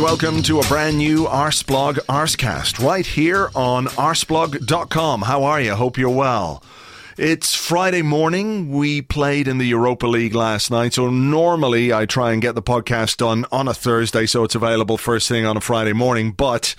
Welcome to a brand new Arsblog Arscast right here on arsblog.com. How are you? Hope you're well. It's Friday morning. We played in the Europa League last night, so normally I try and get the podcast done on a Thursday so it's available first thing on a Friday morning, but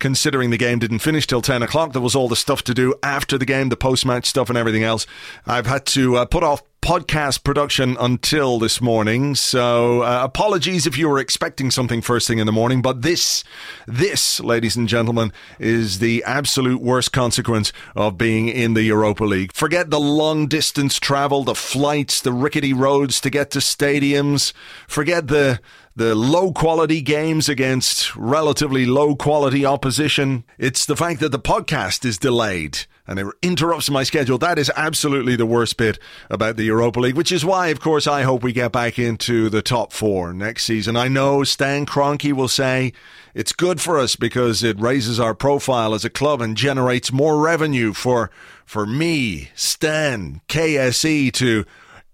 considering the game didn't finish till 10 o'clock. There was all the stuff to do after the game, the post match stuff and everything else. I've had to uh, put off podcast production until this morning. So uh, apologies if you were expecting something first thing in the morning, but this, this, ladies and gentlemen, is the absolute worst consequence of being in the Europa League. Forget the long distance travel, the flights, the rickety roads to get to stadiums. Forget the the low quality games against relatively low quality opposition. It's the fact that the podcast is delayed and it interrupts my schedule. That is absolutely the worst bit about the Europa League, which is why, of course, I hope we get back into the top four next season. I know Stan Kroenke will say it's good for us because it raises our profile as a club and generates more revenue for for me, Stan, KSE to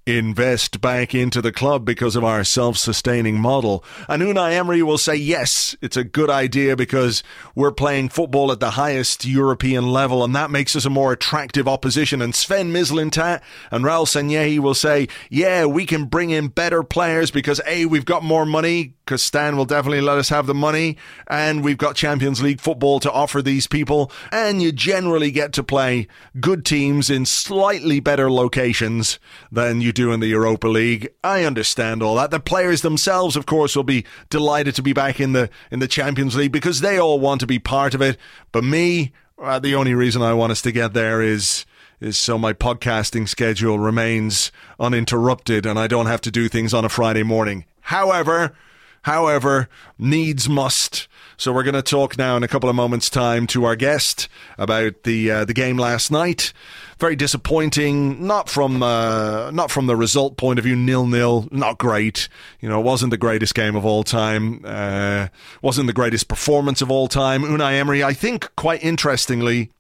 invest back into the club because of our self sustaining model. And Unai Emery will say, yes, it's a good idea because we're playing football at the highest European level and that makes us a more attractive opposition. And Sven Mislintat and Raul Sanllehi will say, yeah, we can bring in better players because A, we've got more money because Stan will definitely let us have the money and we've got Champions League football to offer these people. And you generally get to play good teams in slightly better locations than you do in the Europa League. I understand all that. The players themselves, of course, will be delighted to be back in the in the Champions League because they all want to be part of it. But me, uh, the only reason I want us to get there is is so my podcasting schedule remains uninterrupted and I don't have to do things on a Friday morning. However, however, needs must. So we're going to talk now in a couple of moments' time to our guest about the uh, the game last night. Very disappointing, not from uh, not from the result point of view. Nil nil, not great. You know, it wasn't the greatest game of all time. Uh, wasn't the greatest performance of all time. Unai Emery, I think, quite interestingly,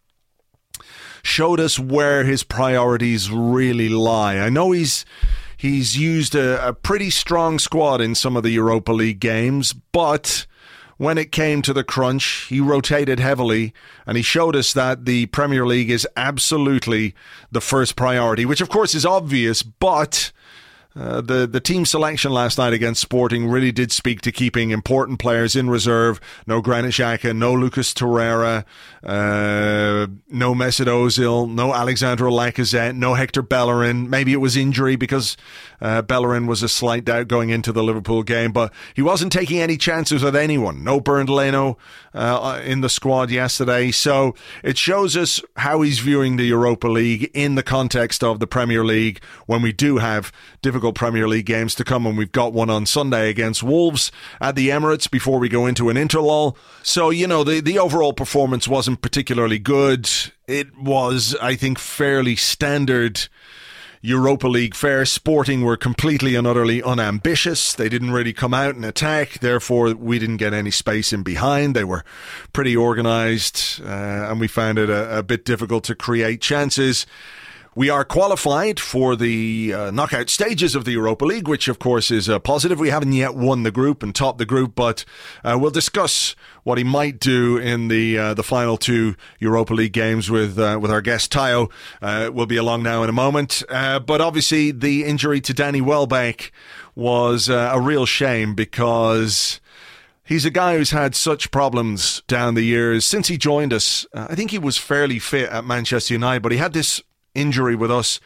showed us where his priorities really lie. I know he's he's used a, a pretty strong squad in some of the Europa League games, but when it came to the crunch, he rotated heavily and he showed us that the Premier League is absolutely the first priority, which of course is obvious, but Uh, the the team selection last night against Sporting really did speak to keeping important players in reserve. No Granit Xhaka, no Lucas Torreira, uh, no Mesut Ozil, no Alexandre Lacazette, no Hector Bellerin. Maybe it was injury because uh, Bellerin was a slight doubt going into the Liverpool game, but he wasn't taking any chances with anyone. No Bernd Leno uh, in the squad yesterday, so it shows us how he's viewing the Europa League in the context of the Premier League when we do have difficult difficult Premier League games to come, and we've got one on Sunday against Wolves at the Emirates before we go into an interlull. So, you know, the, the overall performance wasn't particularly good. It was, I think, fairly standard. Europa League fair. Sporting were completely and utterly unambitious. They didn't really come out and attack. Therefore, we didn't get any space in behind. They were pretty organised, uh, and we found it a, a bit difficult to create chances. We are qualified for the uh, knockout stages of the Europa League, which of course is a positive. We haven't yet won the group and topped the group, but uh, we'll discuss what he might do in the uh, the final two Europa League games with uh, with our guest Tayo. Uh, we'll be along now in a moment, uh, but obviously the injury to Danny Welbeck was a real shame because. He's a guy who's had such problems down the years since he joined us. Uh, I think he was fairly fit at Manchester United, but he had this injury with us,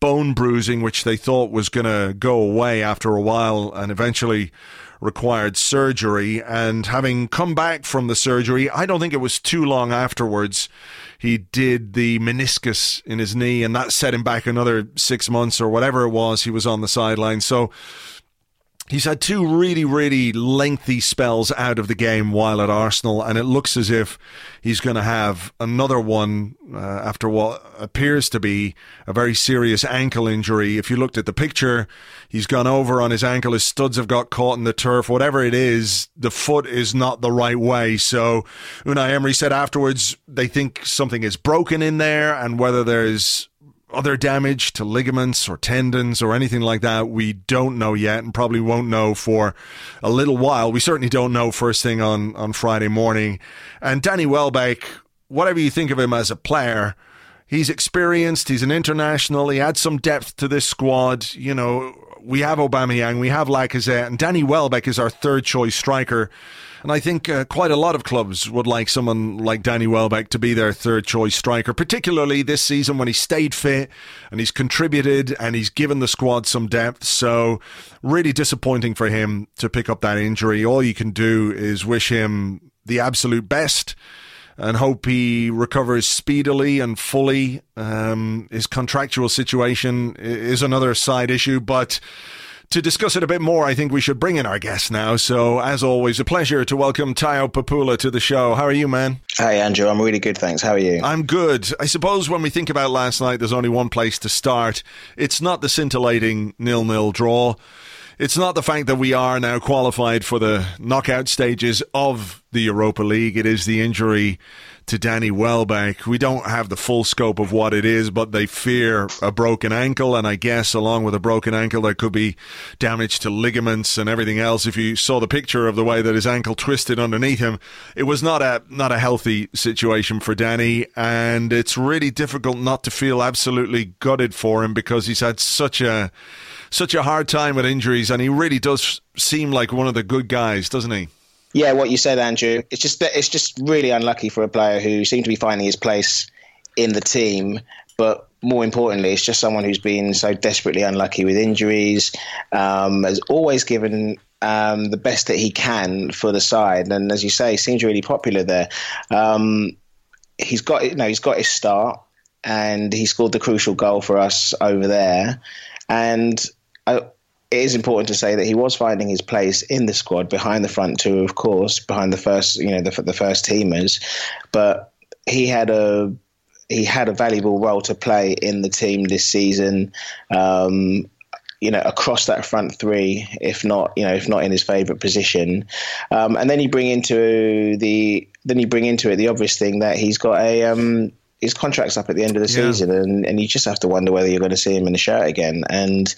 bone bruising, which they thought was going to go away after a while and eventually required surgery. And having come back from the surgery, I don't think it was too long afterwards. He did the meniscus in his knee, and that set him back another six months or whatever it was. He was on the sideline. So He's had two really, really lengthy spells out of the game while at Arsenal, and it looks as if he's going to have another one uh, after what appears to be a very serious ankle injury. If you looked at the picture, he's gone over on his ankle, his studs have got caught in the turf. Whatever it is, the foot is not the right way. So Unai Emery said afterwards they think something is broken in there, and whether there's other damage to ligaments or tendons or anything like that, we don't know yet and probably won't know for a little while. We certainly don't know first thing on, on Friday morning. And Danny Welbeck, whatever you think of him as a player, he's experienced, he's an international, he adds some depth to this squad. You know, we have Aubameyang, we have Lacazette, and Danny Welbeck is our third choice striker. And I think uh, quite a lot of clubs would like someone like Danny Welbeck to be their third choice striker, particularly this season when he stayed fit and he's contributed and he's given the squad some depth. So, really disappointing for him to pick up that injury. All you can do is wish him the absolute best and hope he recovers speedily and fully. Um, his contractual situation is another side issue, but to discuss it a bit more, I think we should bring in our guest now. So, as always, a pleasure to welcome Tayo Popoola to the show. How are you, man? Hi, Andrew. I'm really good, thanks. How are you? I'm good. I suppose when we think about last night, there's only one place to start. It's not the scintillating nil-nil draw. It's not the fact that we are now qualified for the knockout stages of the Europa League. It is the injury to Danny Welbeck. We don't have the full scope of what it is, but they fear a broken ankle. And I guess along with a broken ankle, there could be damage to ligaments and everything else. If you saw the picture of the way that his ankle twisted underneath him, it was not a, not a healthy situation for Danny. And it's really difficult not to feel absolutely gutted for him because he's had such a, such a hard time with injuries. And he really does seem like one of the good guys, doesn't he? Yeah, what you said, Andrew. It's just it's just really unlucky for a player who seemed to be finding his place in the team, but more importantly, it's just someone who's been so desperately unlucky with injuries. Um, has always given um, the best that he can for the side, and as you say, seems really popular there. Um, he's got know he's got his start, and he scored the crucial goal for us over there, and. I, it is important to say that he was finding his place in the squad behind the front two, of course, behind the first, you know, the, the first teamers, but he had a he had a valuable role to play in the team this season. Um, you know, across that front three, if not, you know, if not in his favourite position, um, and then you bring into the then you bring into it the obvious thing that he's got a um, his contract's up at the end of the yeah. season, and, and you just have to wonder whether you're going to see him in the shirt again. And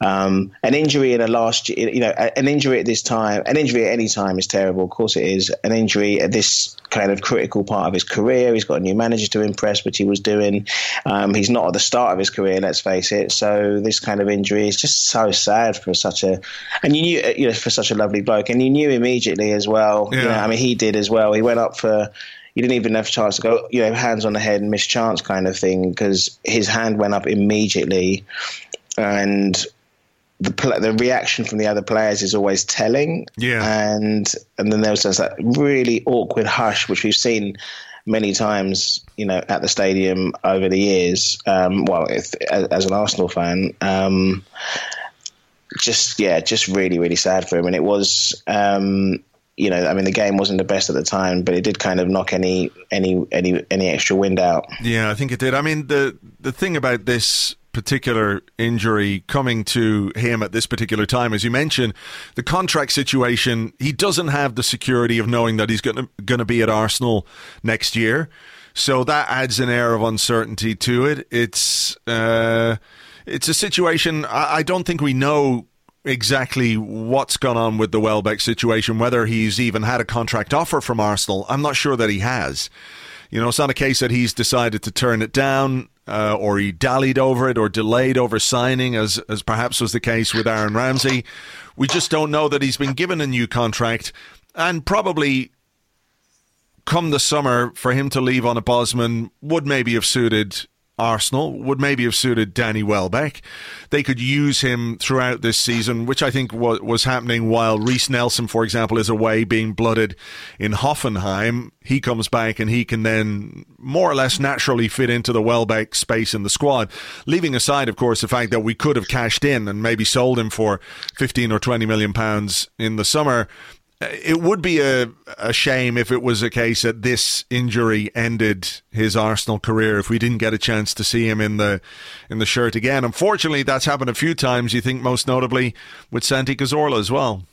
um, an injury in a last, you know, an injury at this time, an injury at any time is terrible. Of course, it is. An injury at this kind of critical part of his career. He's got a new manager to impress, which he was doing. Um, he's not at the start of his career, let's face it. So this kind of injury is just so sad for such a, and you knew, you know, for such a lovely bloke, and you knew immediately as well. Yeah. You know, I mean, he did as well. He went up for he didn't even have a chance to go, you know, hands on the head and miss chance kind of thing because his hand went up immediately, and the the reaction from the other players is always telling. Yeah, and and then there was just that really awkward hush, which we've seen many times, you know, at the stadium over the years. Um, well, if, as, as, an Arsenal fan, um, just yeah, just really really sad for him, and it was. Um, you know, I mean, the game wasn't the best at the time, but it did kind of knock any any any any extra wind out. Yeah, I think it did. I mean, the the thing about this particular injury coming to him at this particular time, as you mentioned, the contract situation, he doesn't have the security of knowing that he's going to be at Arsenal next year. So that adds an air of uncertainty to it. It's uh, it's a situation I, I don't think we know exactly what's gone on with the Welbeck situation, whether he's even had a contract offer from Arsenal. I'm not sure that he has. You know, it's not a case that he's decided to turn it down uh, or he dallied over it or delayed over signing, as, as perhaps was the case with Aaron Ramsey. We just don't know that he's been given a new contract and probably come the summer for him to leave on a Bosman would maybe have suited Arsenal would maybe have suited Danny Welbeck. They could use him throughout this season, which I think was, was happening while Reiss Nelson, for example, is away being blooded in Hoffenheim. He comes back and he can then more or less naturally fit into the Welbeck space in the squad. Leaving aside, of course, the fact that we could have cashed in and maybe sold him for 15 or 20 million pounds in the summer it would be a, a shame if it was a case that this injury ended his Arsenal career if we didn't get a chance to see him in the in the shirt again. Unfortunately, that's happened a few times. You think most notably with Santi Cazorla as well.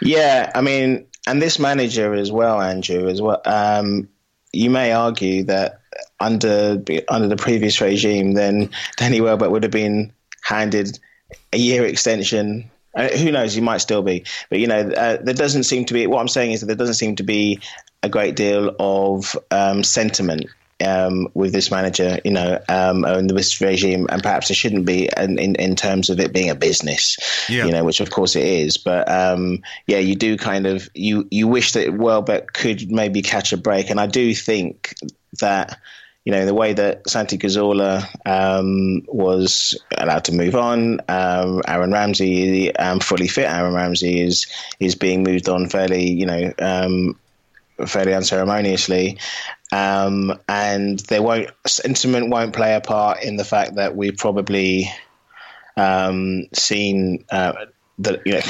Yeah, I mean, and this manager as well, Andrew, as well. Um, you may argue that under under the previous regime, then Danny Welbeck would have been handed a year extension uh, who knows? You might still be, but you know, uh, there doesn't seem to be. What I'm saying is that there doesn't seem to be a great deal of um, sentiment um, with this manager, you know, um, and this regime, and perhaps there shouldn't be in, in, in terms of it being a business, yeah. you know, which of course it is. But um, yeah, you do kind of you you wish that Welbeck could maybe catch a break, and I do think that you know, the way that Santi Cazorla um, was allowed to move on, um, Aaron Ramsey, um, fully fit Aaron Ramsey, is is being moved on fairly, you know, um, fairly unceremoniously. Um, and they won't sentiment won't play a part in the fact that we've probably um, seen uh, the you know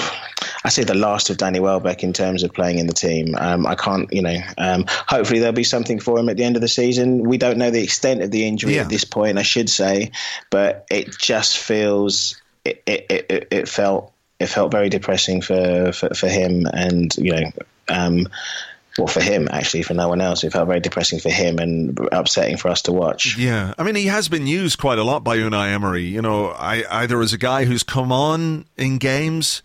I say the last of Danny Welbeck in terms of playing in the team. Um, I can't, you know. Um, hopefully there'll be something for him at the end of the season. We don't know the extent of the injury yeah. at this point, I should say, but it just feels it it, it, it felt it felt very depressing for for, for him, and you know. Um, well, for him, actually, for no one else. It felt very depressing for him and upsetting for us to watch. Yeah. I mean, he has been used quite a lot by Unai Emery. You know, I, either as a guy who's come on in games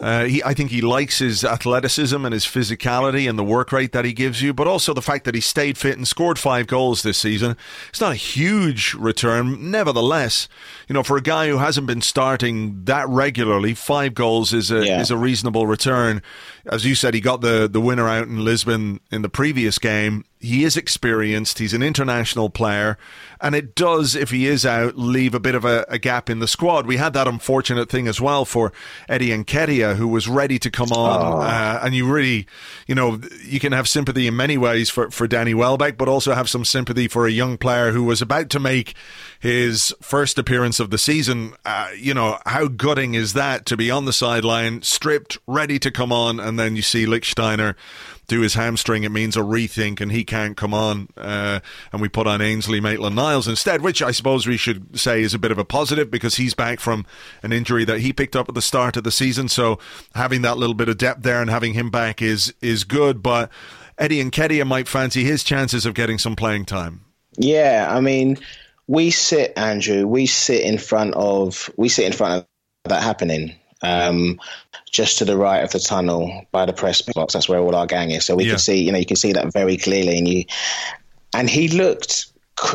uh, he, I think he likes his athleticism and his physicality and the work rate that he gives you, but also the fact that he stayed fit and scored five goals this season. It's not a huge return. Nevertheless, you know, for a guy who hasn't been starting that regularly, five goals is a yeah. is a reasonable return. As you said, he got the the winner out in Lisbon in the previous game he is experienced. He's an international player, and it does, if he is out, leave a bit of a, a gap in the squad. We had that unfortunate thing as well for Eddie Nketiah, who was ready to come on, oh. uh, and you really, you know, you can have sympathy in many ways for for Danny Welbeck, but also have some sympathy for a young player who was about to make his first appearance of the season. Uh, you know, how gutting is that to be on the sideline, stripped, ready to come on, and then you see Lichtsteiner do his hamstring, it means a rethink, and he can't come on. Uh, and we put on Ainsley Maitland Niles instead, which I suppose we should say is a bit of a positive because he's back from an injury that he picked up at the start of the season. So having that little bit of depth there and having him back is is good. But Eddie Nketiah might fancy his chances of getting some playing time. Yeah, I mean, we sit, Andrew. We sit in front of we sit in front of that happening. Um, just to the right of the tunnel by the press box. That's where all our gang is. So we yeah. can see, you know, you can see that very clearly. And you, and he looked.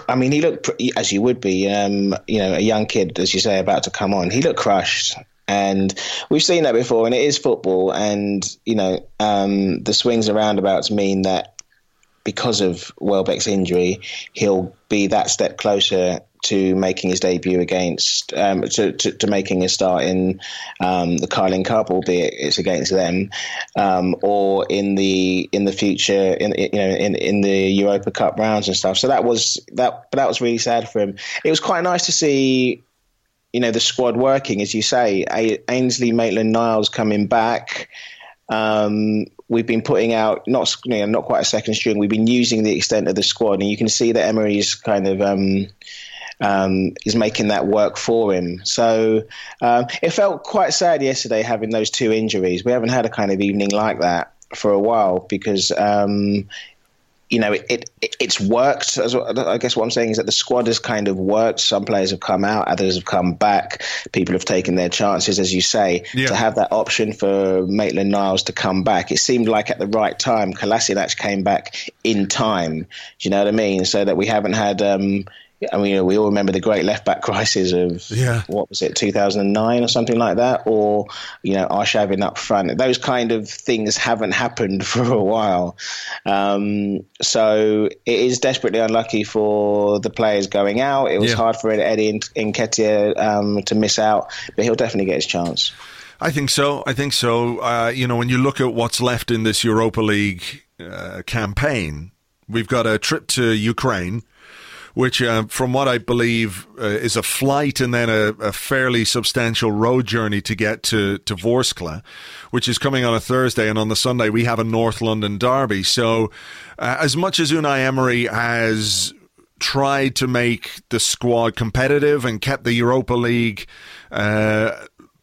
I mean, he looked as you would be, um, you know, a young kid, as you say, about to come on. He looked crushed, and we've seen that before. And it is football, and you know, um, the swings and roundabouts mean that because of Welbeck's injury, he'll be that step closer to making his debut against um, to, to, to, making a start in um, the Carling Cup, albeit it's against them, um, or in the in the future in you know in, in the Europa Cup rounds and stuff. So that was that, but that was really sad for him. It was quite nice to see. You know the squad working, as you say. Ainsley Maitland-Niles coming back. Um, we've been putting out not you know, not quite a second string. We've been using the extent of the squad, and you can see that Emery's kind of um, um, is making that work for him. So um, it felt quite sad yesterday having those two injuries. We haven't had a kind of evening like that for a while because um, you know, it, it, it's worked. I guess what I'm saying is that the squad has kind of worked. Some players have come out, others have come back. People have taken their chances, as you say, yeah. to have that option for Maitland Niles to come back. It seemed like at the right time, Kolasinac came back in time. Do you know what I mean? So that we haven't had. Um, I mean, we all remember the great left back crisis of yeah. what was it, 2009 or something like that, or you know, Arshavin up front. Those kind of things haven't happened for a while, um, so it is desperately unlucky for the players going out. It was yeah. hard for Eddie Nketiah um, to miss out, but he'll definitely get his chance. I think so. I think so. Uh, you know, when you look at what's left in this Europa League uh, campaign, we've got a trip to Ukraine which, uh, from what I believe, uh, is a flight and then a, a, fairly substantial road journey to get to, to Vorskla, which is coming on a Thursday. And on the Sunday, we have a North London derby. So, uh, as much as Unai Emery has tried to make the squad competitive and kept the Europa League uh,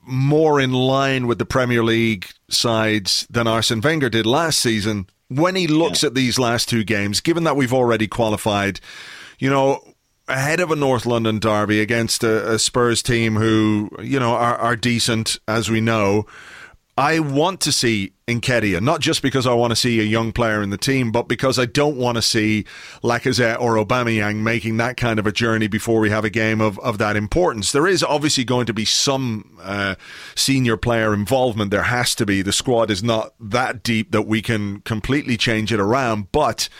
more in line with the Premier League sides than Arsene Wenger did last season, when he looks yeah. at these last two games, given that we've already qualified you know, ahead of a North London derby against a, a Spurs team who, you know, are, are, decent, as we know. I want to see Nketiah, not just because I want to see a young player in the team, but because I don't want to see Lacazette or Aubameyang making that kind of a journey before we have a game of, of that importance. There is obviously going to be some uh, senior player involvement. There has to be. The squad is not that deep that we can completely change it around, but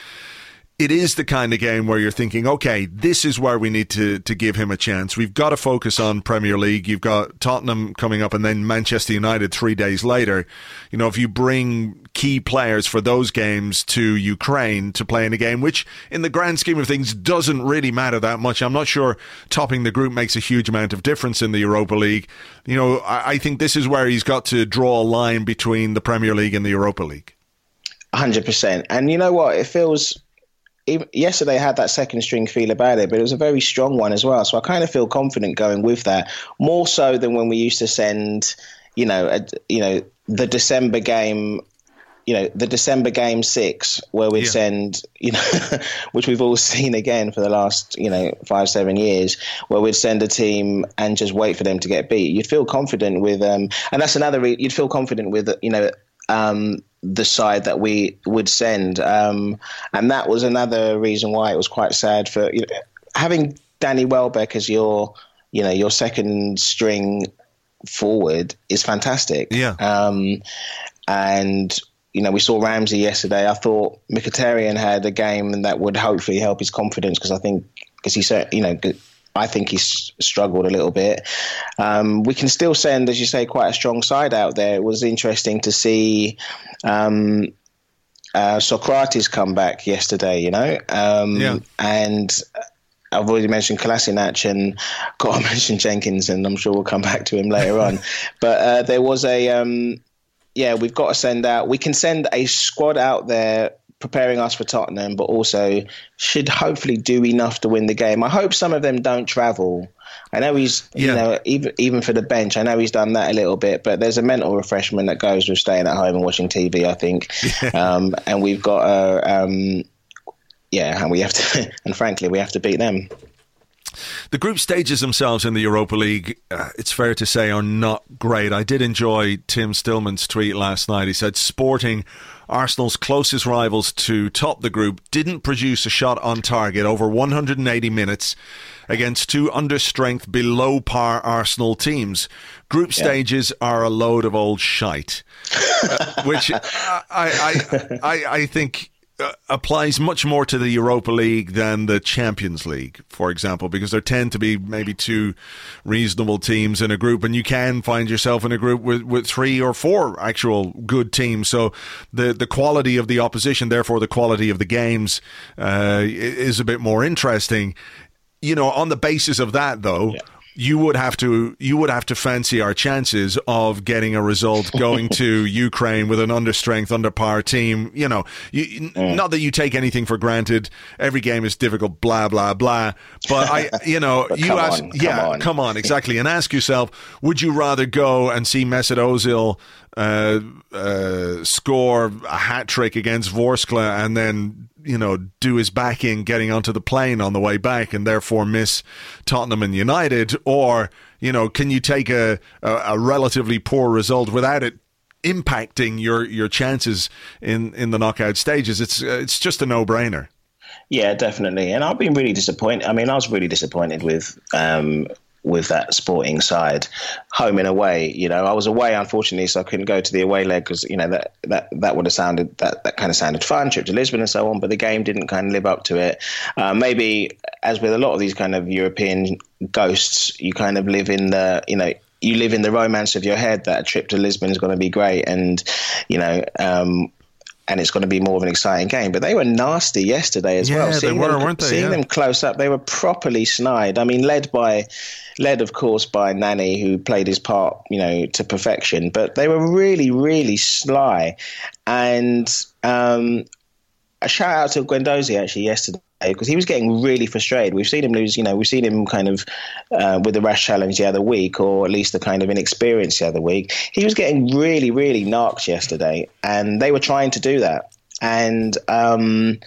it is the kind of game where you're thinking, okay, this is where we need to, to give him a chance. We've got to focus on Premier League. You've got Tottenham coming up and then Manchester United three days later. You know, if you bring key players for those games to Ukraine to play in a game, which in the grand scheme of things doesn't really matter that much. I'm not sure topping the group makes a huge amount of difference in the Europa League. You know, I, I think this is where he's got to draw a line between the Premier League and the Europa League. 100%. And you know what? It feels even, yesterday I had that second string feel about it, but it was a very strong one as well. So I kind of feel confident going with that, more so than when we used to send, you know, a, you know, the December game. You know the December game six, where we'd yeah. send, you know, which we've all seen again for the last, you know, five seven years, where we'd send a team and just wait for them to get beat. You'd feel confident with, um, and that's another. Re- you'd feel confident with, you know, um, the side that we would send. Um, and that was another reason why it was quite sad for you know, having Danny Welbeck as your, you know, your second string forward is fantastic. Yeah. Um, and you know, we saw Ramsey yesterday. I thought Mkhitaryan had a game that would hopefully help his confidence because I think because he said, you know, I think he's struggled a little bit. Um, we can still send, as you say, quite a strong side out there. It was interesting to see um, uh, Sokratis come back yesterday, you know, um, yeah. and. I've already mentioned Kolasinac and got to mention Jenkins, and I'm sure we'll come back to him later on. But uh, there was a, um, yeah, we've got to send out. We can send a squad out there preparing us for Tottenham, but also should hopefully do enough to win the game. I hope some of them don't travel. I know he's, yeah. you know, even even for the bench, I know he's done that a little bit, but there's a mental refreshment that goes with staying at home and watching TV. I think, um, and we've got a. Um, yeah, and we have to, and frankly, we have to beat them. The group stages themselves in the Europa League, uh, it's fair to say, are not great. I did enjoy Tim Stillman's tweet last night. He said Sporting, Arsenal's closest rivals to top the group, didn't produce a shot on target over 180 minutes against two under strength, below par Arsenal teams. Group yeah. stages are a load of old shite, uh, which I, I, I, I think uh, applies much more to the Europa League than the Champions League, for example, because there tend to be maybe two reasonable teams in a group, and you can find yourself in a group with, with three or four actual good teams. So the the quality of the opposition, therefore the quality of the games, uh, is a bit more interesting. You know, on the basis of that, though. Yeah you would have to you would have to fancy our chances of getting a result going to Ukraine with an understrength, underpower team. You know, you, mm. not that you take anything for granted. Every game is difficult, blah blah blah. But I, you know, you ask, on, yeah, come on. come on, exactly, and ask yourself: Would you rather go and see Mesut Ozil uh, uh, score a hat trick against Vorskla and then you know, do his backing getting onto the plane on the way back and therefore miss Tottenham and United? Or, you know, can you take a, a, a relatively poor result without it impacting your, your chances in, in the knockout stages? It's, it's just a no brainer. Yeah, definitely. And I've been really disappointed. I mean, I was really disappointed with um, with that sporting side, home and away. You know, I was away unfortunately, so I couldn't go to the away leg because you know that that that would have sounded that that kind of sounded fun, trip to Lisbon and so on. But the game didn't kind of live up to it. Uh, maybe as with a lot of these kind of European ghosts, you kind of live in the you know you live in the romance of your head that a trip to Lisbon is going to be great, and you know. Um, and it's going to be more of an exciting game. But they were nasty yesterday as yeah, well. Seeing they were, them, weren't they? Seeing yeah. them close up, they were properly snide. I mean, led by led, of course, by Nani, who played his part, you know, to perfection. But they were really, really sly. And um, a shout out to Guendouzi actually yesterday because he was getting really frustrated. We've seen him lose, you know, we've seen him kind of uh, with the rash challenge the other week, or at least the kind of inexperience the other week. He was getting really, really knocked yesterday, and they were trying to do that. And um,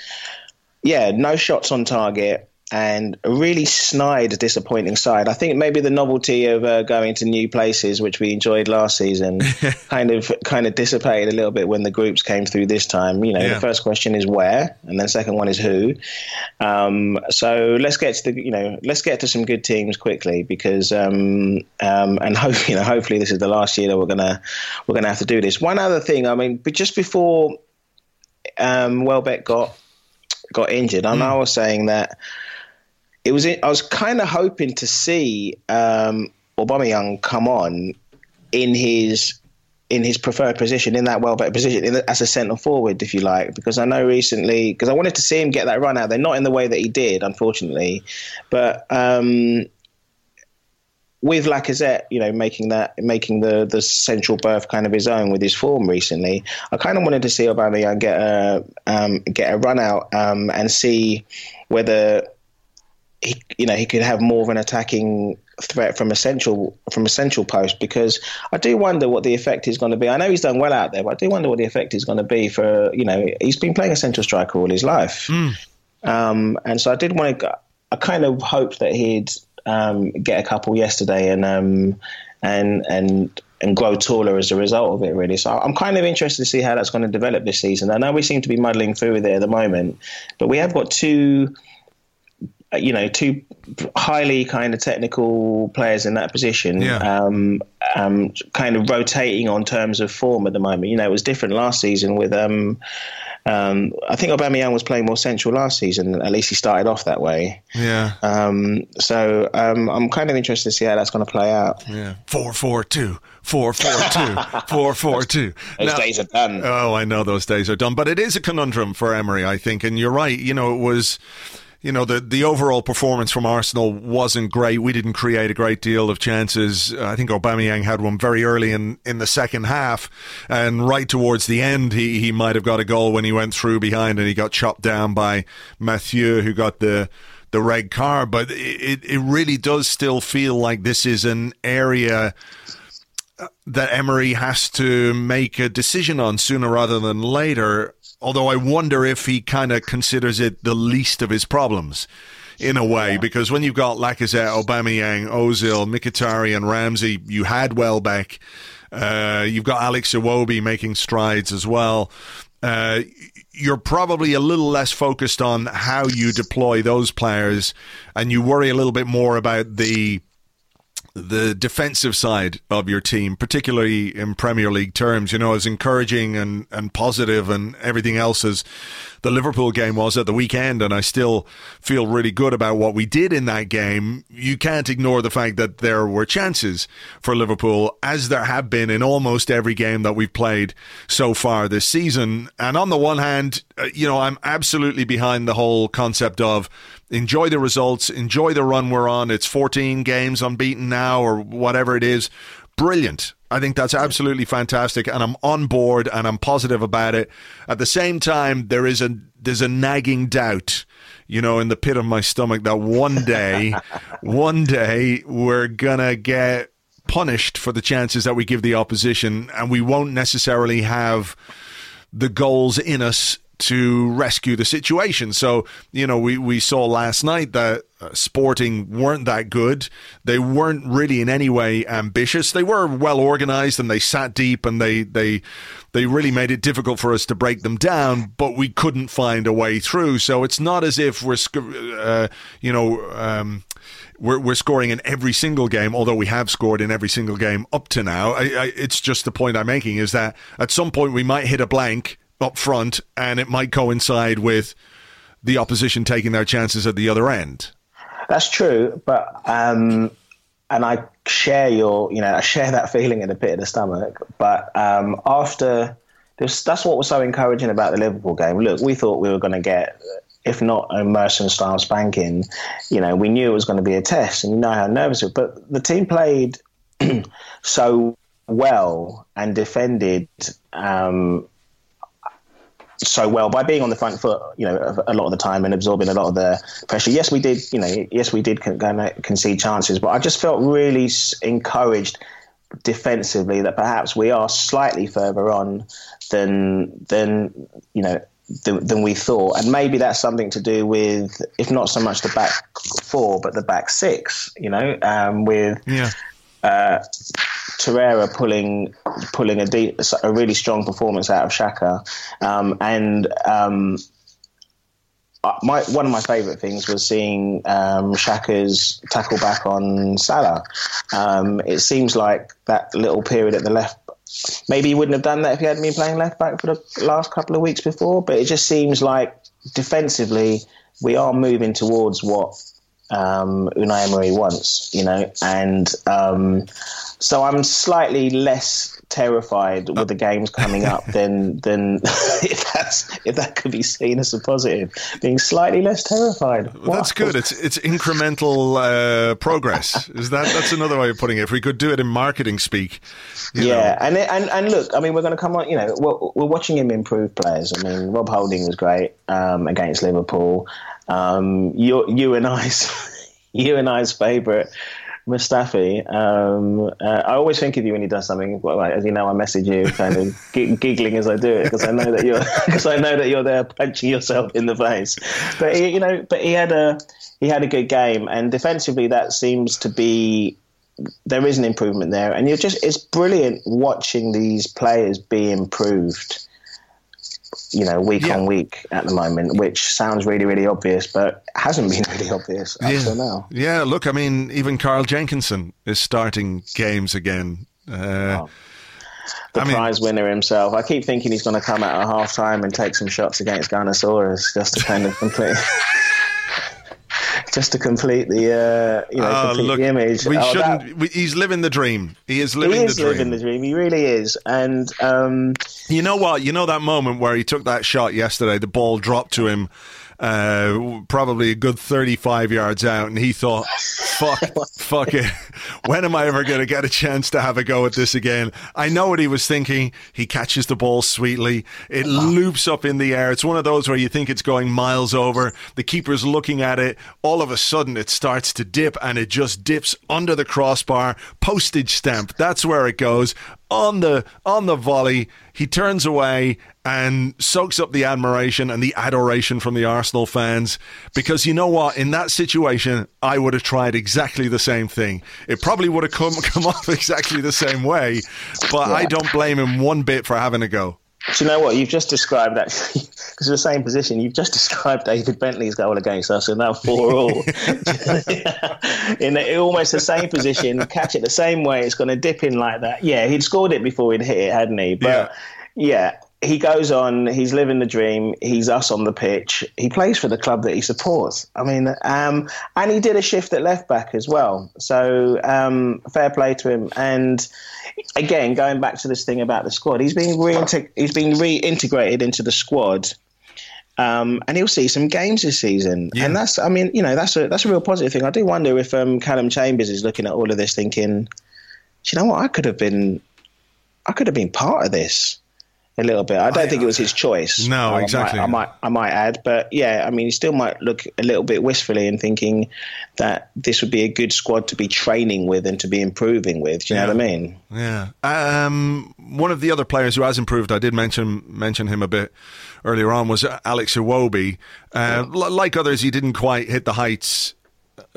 yeah, no shots on target and a really snide, disappointing side. I think maybe the novelty of uh, going to new places, which we enjoyed last season, kind of kind of dissipated a little bit when the groups came through this time. You know, yeah. the first question is where, and then second one is who. Um, so let's get to the you know let's get to some good teams quickly because um, um, and hope you know hopefully this is the last year that we're gonna we're gonna have to do this. One other thing, I mean, but just before um, Welbeck got got injured, mm. I was saying that it was I was kind of hoping to see um, Aubameyang come on in his in his preferred position, in that Welbeck position, the, as a centre forward, if you like, because I know recently, because I wanted to see him get that run out there, not in the way that he did, unfortunately, but um, with Lacazette, you know, making that making the the central berth kind of his own with his form recently, I kind of wanted to see Aubameyang get a um, get a run out um, and see whether he, you know, he could have more of an attacking threat from a central from a central post because I do wonder what the effect is going to be. I know he's done well out there, but I do wonder what the effect is going to be for you know he's been playing a central striker all his life, mm. um, and so I did want to. I kind of hoped that he'd um, get a couple yesterday and um, and and and grow taller as a result of it, really. So I'm kind of interested to see how that's going to develop this season. I know we seem to be muddling through with it at the moment, but we have got two you know, two highly kind of technical players in that position, yeah. um, um, kind of rotating on terms of form at the moment. You know, it was different last season with. Um, um, I think Aubameyang was playing more central last season. At least he started off that way. Yeah. Um, so um, I'm kind of interested to see how that's going to play out. Yeah. Four four two. Four four two. Four four two. Those now, days are done. Oh, I know those days are done. But it is a conundrum for Emery, I think. And you're right. You know, it was you know, the, the overall performance from Arsenal wasn't great. We didn't create a great deal of chances. I think Aubameyang had one very early in, in the second half, and right towards the end, he, he might have got a goal when he went through behind and he got chopped down by Mathieu, who got the the red card. But it, it really does still feel like this is an area uh, that Emery has to make a decision on sooner rather than later Although I wonder if he kind of considers it the least of his problems in a way, yeah. because when you've got Lacazette, Aubameyang, Ozil, Mkhitaryan, Ramsey, you had Welbeck, uh, you've got Alex Iwobi making strides as well. Uh, you're probably a little less focused on how you deploy those players, and you worry a little bit more about the the defensive side of your team, particularly in Premier League terms, you know, as encouraging and, and positive and everything else as the Liverpool game was at the weekend. And I still feel really good about what we did in that game. You can't ignore the fact that there were chances for Liverpool, as there have been in almost every game that we've played so far this season. And on the one hand, Uh, you know, I'm absolutely behind the whole concept of enjoy the results, enjoy the run we're on. It's 14 games unbeaten now, or whatever it is. Brilliant. I think that's absolutely fantastic, and I'm on board and I'm positive about it. At the same time, there is a there's a nagging doubt, you know, in the pit of my stomach that one day, one day we're gonna get punished for the chances that we give the opposition, and we won't necessarily have the goals in us to rescue the situation. So, you know, we, we saw last night that uh, Sporting weren't that good. They weren't really in any way ambitious. They were well organized and they sat deep and they, they, they really made it difficult for us to break them down, but we couldn't find a way through. So it's not as if we're, uh, you know, um, we're, we're scoring in every single game, although we have scored in every single game up to now. I, I, it's just the point I'm making is that at some point we might hit a blank up front, and it might coincide with the opposition taking their chances at the other end. That's true, but um, and I share your, you know, I share that feeling in the pit of the stomach. But um, after this, that's what was so encouraging about the Liverpool game. Look, we thought we were going to get, if not a Merson style spanking, you know, we knew it was going to be a test, and you know how nervous it. Was. But the team played so well and defended um, so well by being on the front foot, you know, a lot of the time and absorbing a lot of the pressure. Yes, we did, you know, yes, we did concede chances, but I just felt really encouraged defensively that perhaps we are slightly further on than than you know than, than, we thought, and maybe that's something to do with, if not so much the back four, but the back six. You know, um, with yeah. Uh, Torreira pulling pulling a, deep, a really strong performance out of Xhaka, um, and um, my one of my favourite things was seeing um, Xhaka's tackle back on Salah. Um, it seems like that little period at the left. Maybe he wouldn't have done that if he hadn't been playing left back for the last couple of weeks before. But it just seems like defensively we are moving towards what um, Unai Emery wants, you know, and um, so I'm slightly less terrified with the games coming up than than if that's if that could be seen as a positive. Being slightly less terrified. Well, that's good. It's it's incremental uh, progress. Is that that's another way of putting it? If we could do it in marketing speak. yeah, know. and and and look, I mean, we're going to come on. You know, we're, we're watching him improve players. I mean, Rob Holding was great um, against Liverpool. Um, you you and I's you and I's favourite Mustafi, um, uh, I always think of you when he does something. Like, as you know, I message you, kind of g- giggling as I do it because I know that you're because I know that you're there punching yourself in the face. But he, you know, but he had a he had a good game, and defensively, that seems to be there is an improvement there, and you're just it's brilliant watching these players be improved you know, week yeah. on week at the moment, which sounds really, really obvious, but hasn't been really obvious up yeah. till now. Yeah, look, I mean, even Carl Jenkinson is starting games again. Uh, oh. The I prize mean, winner himself. I keep thinking he's going to come out at half time and take some shots against Gunnersaurus just to kind of complete. Just to complete the uh, you know uh, complete look, the image. We oh, shouldn't. That, we, he's living the dream. He is living he is the dream. living the dream. He really is. And um, you know what? You know that moment where he took that shot yesterday. The ball dropped to him uh, probably a good 35 yards out, and he thought, fuck, fuck it. When am I ever going to get a chance to have a go at this again? I know what he was thinking. He catches the ball sweetly. It loops up in the air. It's one of those where you think it's going miles over. The keeper's looking at it. All of of a sudden it starts to dip and it just dips under the crossbar, postage stamp. That's where it goes on the on the volley. He turns away and soaks up the admiration and the adoration from the Arsenal fans because you know what? In that situation, I would have tried exactly the same thing. It probably would have come come off exactly the same way, but yeah. I don't blame him one bit for having a go. Do you know what you've just described? Actually, because the same position you've just described David Bentley's goal against us, and now four all in the, almost the same position, catch it the same way. It's going to dip in like that. Yeah, he'd scored it before he'd hit it, hadn't he? But yeah, yeah he goes on, he's living the dream. He's us on the pitch. He plays for the club that he supports. I mean, um, and he did a shift at left back as well. So um, fair play to him. And again, going back to this thing about the squad, he's been reinteg- he's reintegrated into the squad. Um, and he'll see some games this season, yeah. and that's, I mean, you know, that's a that's a real positive thing. I do wonder if um, Callum Chambers is looking at all of this, thinking, you know what, I could have been, I could have been part of this a little bit. I don't I, think it was his choice. No, exactly. I might, I might, I might add, but yeah, I mean, he still might look a little bit wistfully and thinking that this would be a good squad to be training with and to be improving with. Do you yeah. know what I mean? Yeah. Um, one of the other players who has improved, I did mention mention him a bit earlier on, was Alex Iwobi. Uh, yeah. Like others, he didn't quite hit the heights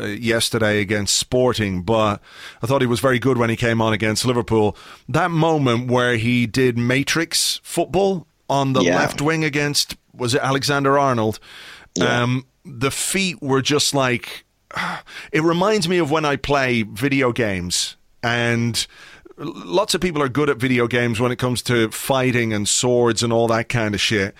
uh, yesterday against Sporting, but I thought he was very good when he came on against Liverpool. That moment where he did Matrix football on the yeah. left wing against was it Alexander Arnold? Yeah. Um, the feet were just like it reminds me of when I play video games and lots of people are good at video games when it comes to fighting and swords and all that kind of shit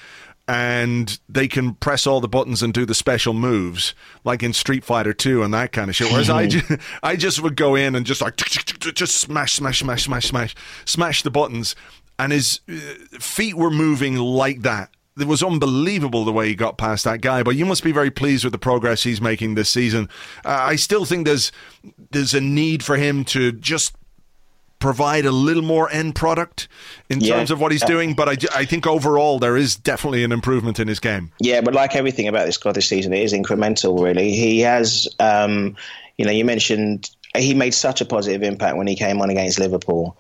and they can press all the buttons and do the special moves like in Street Fighter 2 and that kind of shit. Whereas I, just, I just would go in and just like just smash, smash, smash, smash, smash, smash the buttons, and his uh, feet were moving like that. It was unbelievable the way he got past that guy. But you must be very pleased with the progress he's making this season. Uh, I still think there's there's a need for him to just provide a little more end product in yeah. terms of what he's doing. But I, I think overall there is definitely an improvement in his game. Yeah, but like everything about this guy this season, it is incremental. Really, he has. Um, you know, you mentioned he made such a positive impact when he came on against Liverpool.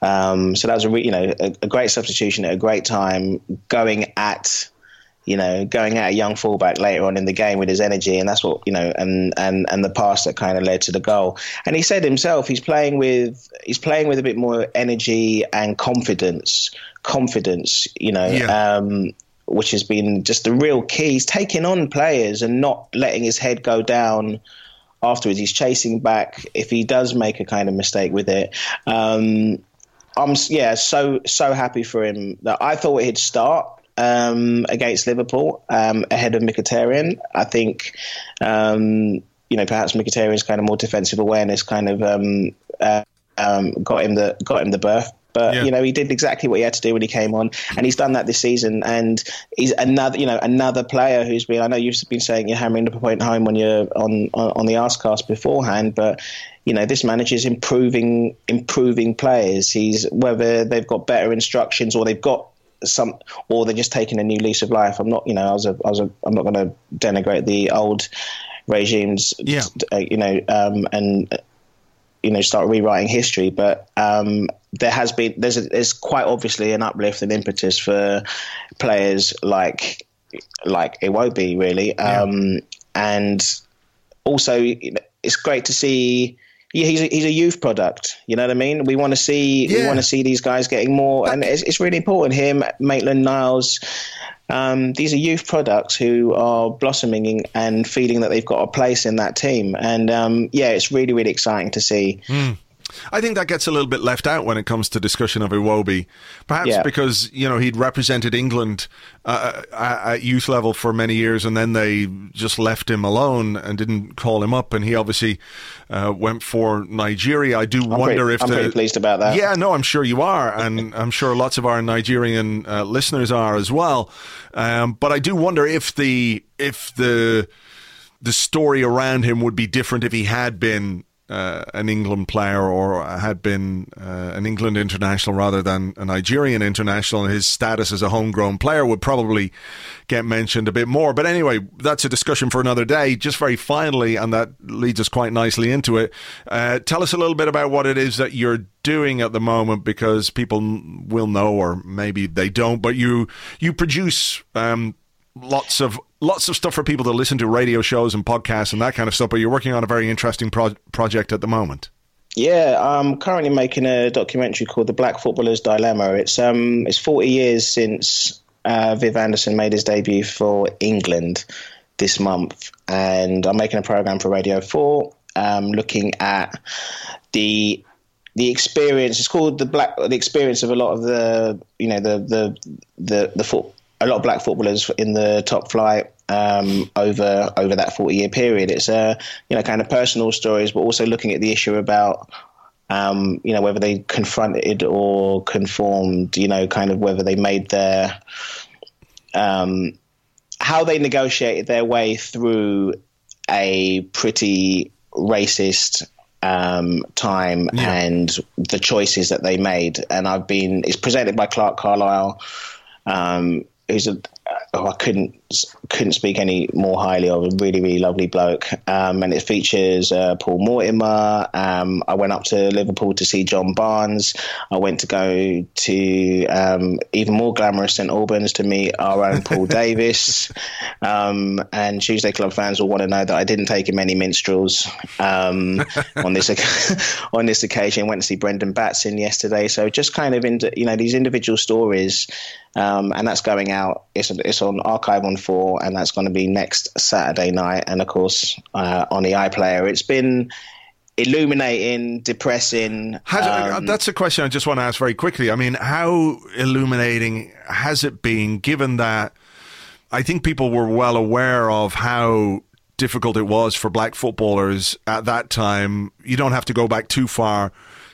Um, so that was a re- you know a, a, great substitution at a great time, going at you know, going at a young fullback later on in the game with his energy, and that's what you know, and and and the pass that kind of led to the goal. And he said himself, he's playing with he's playing with a bit more energy and confidence, confidence, you know. Yeah. Um, which has been just the real key. He's taking on players and not letting his head go down afterwards. He's chasing back if he does make a kind of mistake with it. Um, I'm yeah, so so happy for him that I thought he'd start um, against Liverpool um, ahead of Mkhitaryan. I think, um, you know, perhaps Mkhitaryan's kind of more defensive awareness kind of um, uh, um, got him the got him the berth. But yeah. you know, he did exactly what he had to do when he came on, and he's done that this season. And he's another, you know, another player who's been. I know you've been saying you're hammering the point home when you're on on, on the Arsecast beforehand, but you know, this manager's improving improving players. He's whether they've got better instructions or they've got some, or they're just taking a new lease of life. I'm not, you know, I was a, I was a, I'm not going to denigrate the old regimes, yeah. Uh, you know, um, and you know, start rewriting history. But um, there has been, there's, a, there's quite obviously an uplift and impetus for players like, like it Iwobi, really, um, yeah. and also it's great to see yeah, he's a, he's a youth product. You know what I mean? We want to see yeah. we want to see these guys getting more, and it's, it's really important. Him, Maitland Niles. Um, these are youth products who are blossoming and feeling that they've got a place in that team. And um, yeah, it's really, really exciting to see. Mm. I think that gets a little bit left out when it comes to discussion of Iwobi, perhaps yeah. because you know he'd represented England uh, at youth level for many years, and then they just left him alone and didn't call him up, and he obviously uh, went for Nigeria. I do I'm wonder pretty, if I'm the, pretty pleased about that. Yeah, no, I'm sure you are, and I'm sure lots of our Nigerian uh, listeners are as well. Um, but I do wonder if the if the the story around him would be different if he had been uh, an England player or had been uh, an England international rather than a Nigerian international, his status as a homegrown player would probably get mentioned a bit more. But anyway, that's a discussion for another day. Just very finally, and that leads us quite nicely into it. Uh, tell us a little bit about what it is that you're doing at the moment, because people will know, or maybe they don't. But you you produce. Um, lots of lots of stuff for people to listen to radio shows and podcasts and that kind of stuff but you're working on a very interesting pro- project at the moment. Yeah i'm currently making a documentary called the black footballer's dilemma. It's um it's 40 years since uh, viv anderson made his debut for england this month and i'm making a program for radio 4 um, looking at the the experience. It's called the black the experience of a lot of the you know the the the the foot a lot of black footballers in the top flight um, over over that 40 year period. It's a uh, you know kind of personal stories, but also looking at the issue about um, you know whether they confronted or conformed. You know, kind of whether they made their um, how they negotiated their way through a pretty racist um, time yeah. and the choices that they made. And I've been it's presented by Clarke Carlisle. Um, who's a oh, I couldn't couldn't speak any more highly of a really really lovely bloke. Um, and it features uh, Paul Mortimer. Um, I went up to Liverpool to see John Barnes. I went to go to um, even more glamorous St Albans to meet our own Paul Davis. Um, and Tuesday Club fans will want to know that I didn't take him any minstrels um, on this on this occasion. Went to see Brendan Batson yesterday. So just kind of into you know these individual stories. Um, and that's going out. It's, it's on Archive on Four, and that's going to be next Saturday night. And of course, uh, on the iPlayer, it's been illuminating, depressing. Has, um, that's a question I just want to ask very quickly. I mean, how illuminating has it been, given that I think people were well aware of how difficult it was for black footballers at that time? You don't have to go back too far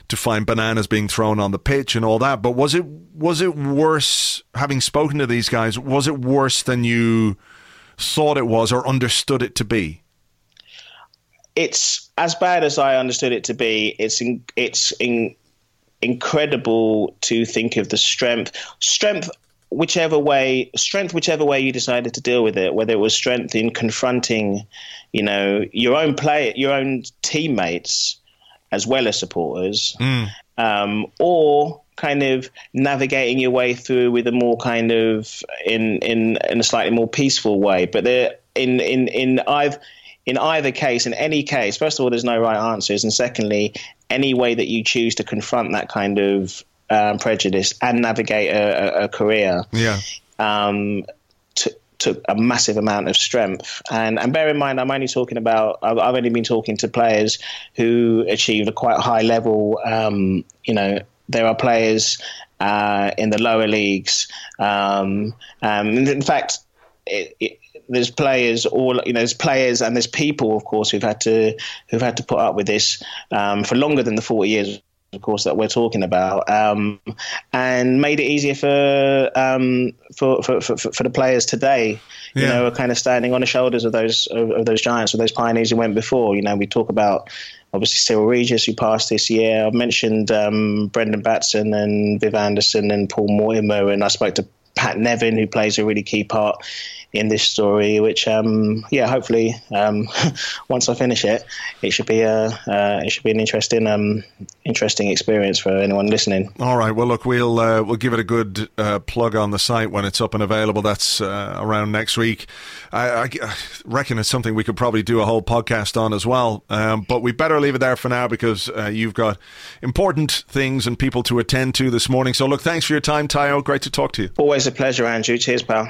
to find bananas being thrown on the pitch and all that. But was it was it worse? Having spoken to these guys, was it worse than you thought it was or understood it to be? It's as bad as I understood it to be. It's in, it's in, incredible to think of the strength strength whichever way strength whichever way you decided to deal with it whether it was strength in confronting you know your own play your own teammates as well as supporters, mm. um, or kind of navigating your way through with a more kind of in in in a slightly more peaceful way. But there in in in either in either case, in any case, first of all, there's no right answers, and secondly, any way that you choose to confront that kind of um, prejudice and navigate a, a, a career, yeah. Um, took a massive amount of strength. And and bear in mind, I'm only talking about I've, I've only been talking to players who achieve a quite high level. Um, you know, there are players uh, in the lower leagues. Um, um, in fact, it, it, there's players all you know there's players and there's people of course who've had to who've had to put up with this um, for longer than the 40 years of course, that we're talking about, um, and made it easier for, um, for, for, for, for the players today. You yeah. know, kind of standing on the shoulders of those of, of, those giants, of those pioneers who went before. You know, we talk about obviously Cyril Regis who passed this year. I've mentioned um, Brendan Batson and Viv Anderson and Paul Mortimer, and I spoke to Pat Nevin, who plays a really key part in this story, which um, yeah, hopefully um, once I finish it, it should be a uh, it should be an interesting um, interesting experience for anyone listening. All right, well look, we'll uh, we'll give it a good uh, plug on the site when it's up and available. That's uh, around next week. I, I, reckon it's something we could probably do a whole podcast on as well. Um, but we better leave it there for now because uh, you've got important things and people to attend to this morning. So look, thanks for your time, Tayo. Great to talk to you. Always a pleasure, Andrew. Cheers, pal.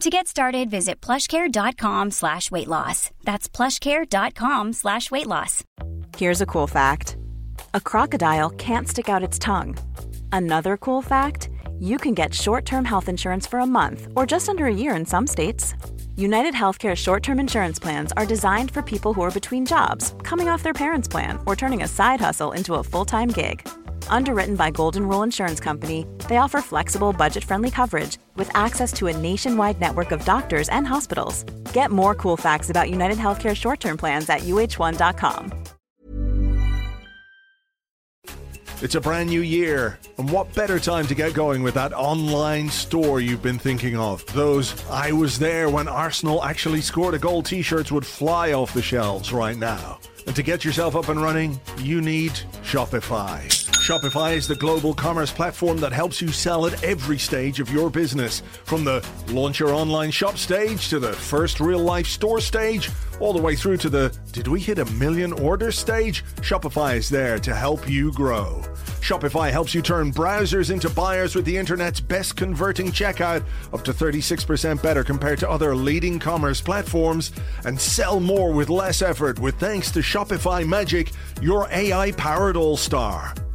To get started, visit plushcare.com slash weight loss. That's plushcare.com slash weight loss. Here's a cool fact. A crocodile can't stick out its tongue. Another cool fact you can get short term health insurance for a month or just under a year in some states. United Healthcare short term insurance plans are designed for people who are between jobs, coming off their parents' plan, or turning a side hustle into a full time gig. Underwritten by Golden Rule Insurance Company, they offer flexible, budget friendly coverage with access to a nationwide network of doctors and hospitals. Get more cool facts about United Healthcare short term plans at uh1.com. It's a brand new year, and what better time to get going with that online store you've been thinking of? Those I was there when Arsenal actually scored a goal t shirts would fly off the shelves right now. And to get yourself up and running, you need Shopify. Shopify is the global commerce platform that helps you sell at every stage of your business. From the launch your online shop stage to the first real life store stage, all the way through to the did we hit a million order stage? Shopify is there to help you grow. Shopify helps you turn browsers into buyers with the internet's best converting checkout, up to 36% better compared to other leading commerce platforms, and sell more with less effort with thanks to Shopify Magic, your AI powered all star.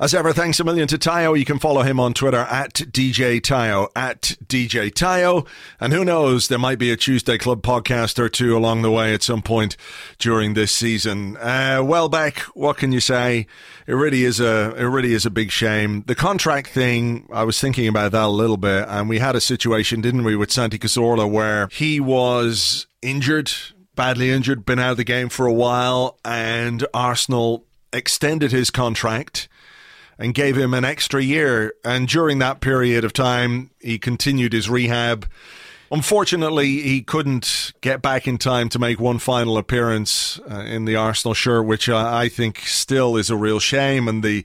As ever, thanks a million to Tayo. You can follow him on Twitter at DJ Tayo, at DJ Tayo. And who knows, there might be a Tuesday Club podcast or two along the way at some point during this season. Uh, Welbeck, what can you say? It really is a, it really is a big shame. The contract thing, I was thinking about that a little bit, and we had a situation, didn't we, with Santi Cazorla where he was injured, badly injured, been out of the game for a while, and Arsenal extended his contract and gave him an extra year. And during that period of time, he continued his rehab. Unfortunately, he couldn't get back in time to make one final appearance uh, in the Arsenal shirt, which uh, I think still is a real shame. And the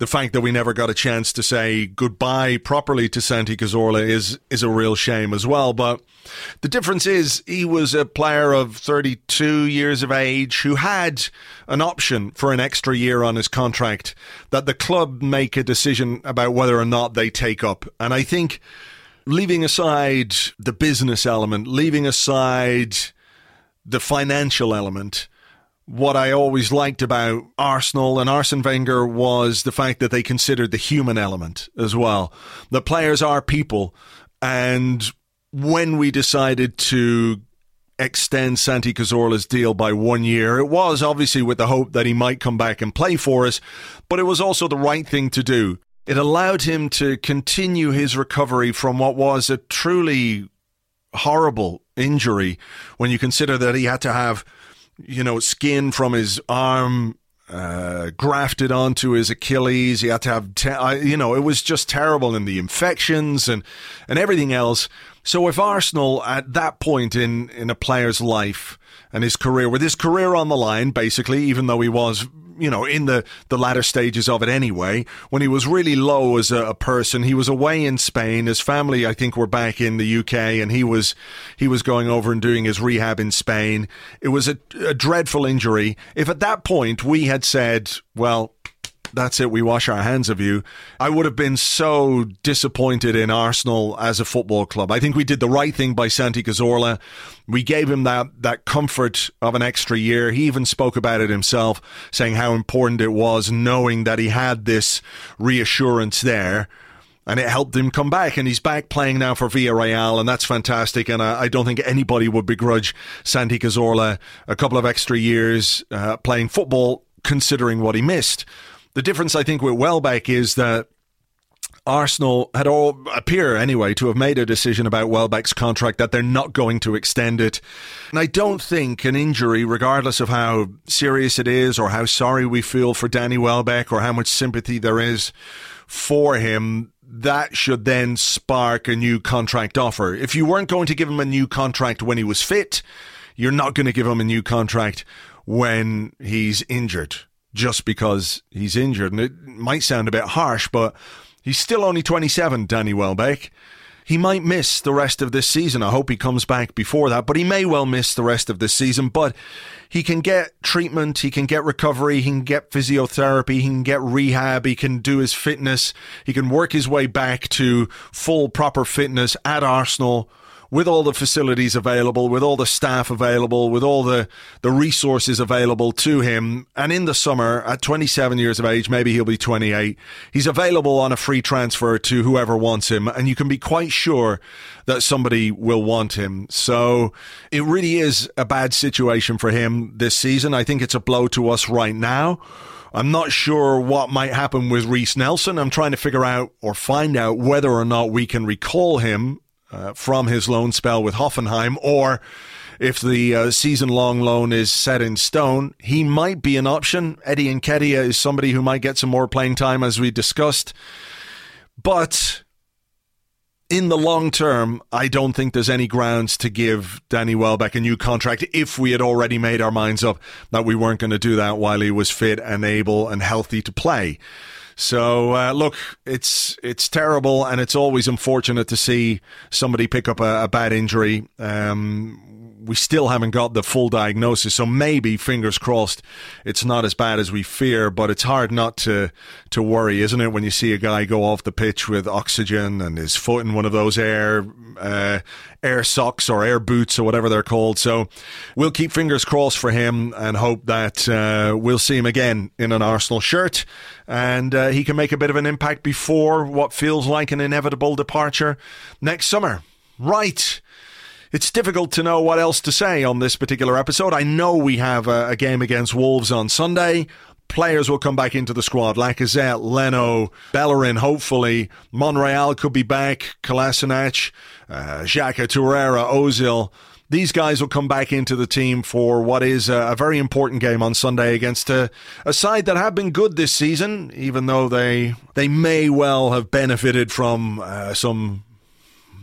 the fact that we never got a chance to say goodbye properly to Santi Cazorla is is a real shame as well. But the difference is he was a player of 32 years of age who had an option for an extra year on his contract that the club make a decision about whether or not they take up. And I think leaving aside the business element, leaving aside the financial element, what I always liked about Arsenal and Arsene Wenger was the fact that they considered the human element as well. The players are people. And when we decided to extend Santi Cazorla's deal by one year, it was obviously with the hope that he might come back and play for us, but it was also the right thing to do. It allowed him to continue his recovery from what was a truly horrible injury when you consider that he had to have you know, skin from his arm uh, grafted onto his Achilles. He had to have, te- you know, it was just terrible, and the infections and and everything else. So if Arsenal at that point in in a player's life and his career, with his career on the line, basically, even though he was you know, in the, the latter stages of it anyway. When he was really low as a, a, person, he was away in Spain. His family, I think, were back in the UK, and he was he was going over and doing his rehab in Spain. It was a, a dreadful injury. If at that point we had said, well, that's it, we wash our hands of you. I would have been so disappointed in Arsenal as a football club. I think we did the right thing by Santi Cazorla. We gave him that, that comfort of an extra year. He even spoke about it himself, saying how important it was knowing that he had this reassurance there and it helped him come back. And he's back playing now for Villarreal, and that's fantastic. And I, I don't think anybody would begrudge Santi Cazorla a couple of extra years uh, playing football, considering what he missed. The difference, I think, with Welbeck is that Arsenal had all appear anyway to have made a decision about Welbeck's contract that they're not going to extend it. And I don't think an injury, regardless of how serious it is or how sorry we feel for Danny Welbeck or how much sympathy there is for him, that should then spark a new contract offer. If you weren't going to give him a new contract when he was fit, you're not going to give him a new contract when he's injured just because he's injured. And it might sound a bit harsh, but he's still only 27, Danny Welbeck. he might miss the rest of this season. I hope he comes back before that, but he may well miss the rest of this season. But he can get treatment, he can get recovery, he can get physiotherapy, he can get rehab, he can do his fitness, he can work his way back to full proper fitness at Arsenal with all the facilities available, with all the staff available, with all the, the resources available to him. And in the summer, at 27 years of age, maybe he'll be 28, he's available on a free transfer to whoever wants him. And you can be quite sure that somebody will want him. So it really is a bad situation for him this season. I think it's a blow to us right now. I'm not sure what might happen with Reiss Nelson. I'm trying to figure out or find out whether or not we can recall him uh, from his loan spell with Hoffenheim, or if the uh, season long loan is set in stone, he might be an option. Eddie Nketiah is somebody who might get some more playing time, as we discussed. But in the long term, I don't think there's any grounds to give Danny Welbeck a new contract if we had already made our minds up that we weren't going to do that while he was fit and able and healthy to play. So uh, look, it's it's terrible, and it's always unfortunate to see somebody pick up a, a bad injury. Um, we still haven't got the full diagnosis, so maybe fingers crossed it's not as bad as we fear. But it's hard not to to worry, isn't it, when you see a guy go off the pitch with oxygen and his foot in one of those air uh, air socks or air boots or whatever they're called. So we'll keep fingers crossed for him and hope that uh, we'll see him again in an Arsenal shirt and uh, he can make a bit of an impact before what feels like an inevitable departure next summer. Right. It's difficult to know what else to say on this particular episode. I know we have a, a game against Wolves on Sunday players will come back into the squad. Lacazette, Leno, Bellerin, hopefully. Monreal could be back. Kolasinac, uh, Xhaka, Torreira, Ozil. These guys will come back into the team for what is a, a very important game on Sunday against a, a, side that have been good this season, even though they they may well have benefited from uh, some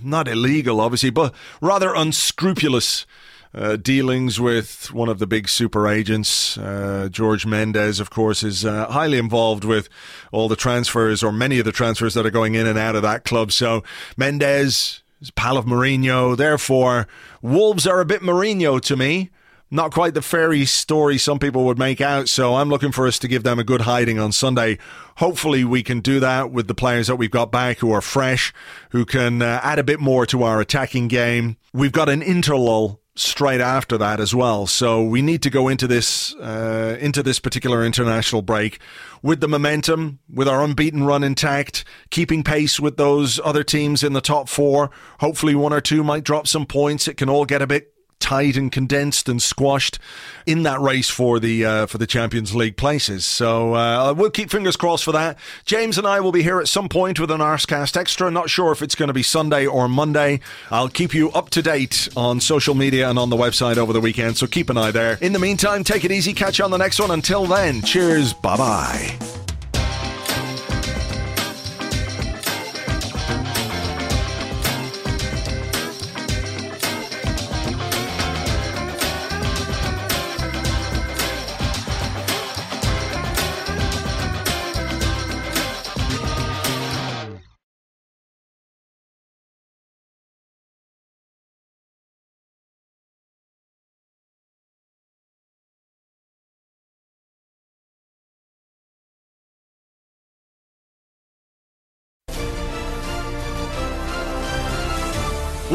not illegal, obviously, but rather unscrupulous uh, dealings with one of the big super agents. Uh, George Mendes, of course, is uh, highly involved with all the transfers or many of the transfers that are going in and out of that club. So Mendes is pal of Mourinho. Therefore, Wolves are a bit Mourinho to me not quite the fairy story some people would make out. So I'm looking for us to give them a good hiding on Sunday. Hopefully, we can do that with the players that we've got back who are fresh, who can uh, add a bit more to our attacking game. We've got an interlull straight after that as well. So we need to go into this uh, into this particular international break with the momentum, with our unbeaten run intact, keeping pace with those other teams in the top four. Hopefully, one or two might drop some points. It can all get a bit tight and condensed and squashed in that race for the uh, for the Champions League places. So uh, we'll keep fingers crossed for that. James and I will be here at some point with an Arsecast Extra. Not sure if it's going to be Sunday or Monday. I'll keep you up to date on social media and on the website over the weekend. So keep an eye there. In the meantime, take it easy. Catch you on the next one. Until then, cheers. Bye bye.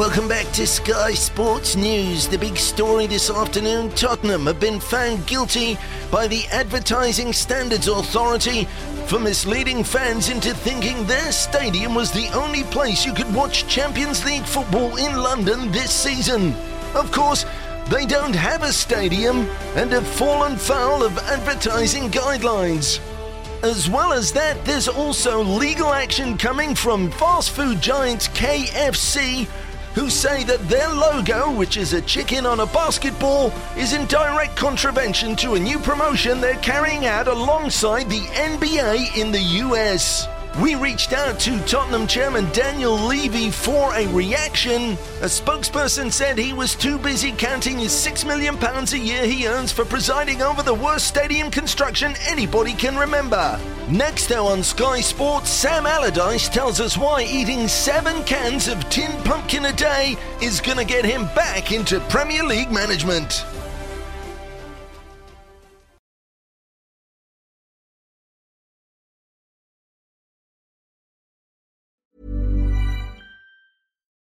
Welcome back to Sky Sports News. The big story this afternoon Tottenham have been found guilty by the Advertising Standards Authority for misleading fans into thinking their stadium was the only place you could watch Champions League football in London this season. Of course, they don't have a stadium and have fallen foul of advertising guidelines. As well as that, there's also legal action coming from fast food giant KFC who say that their logo, which is a chicken on a basketball, is in direct contravention to a new promotion they're carrying out alongside the NBA in the US. We reached out to Tottenham chairman Daniel Levy for a reaction. A spokesperson said he was too busy counting his £6 million a year he earns for presiding over the worst stadium construction anybody can remember. Next, though, on Sky Sports, Sam Allardyce tells us why eating seven cans of tin pumpkin a day is going to get him back into Premier League management.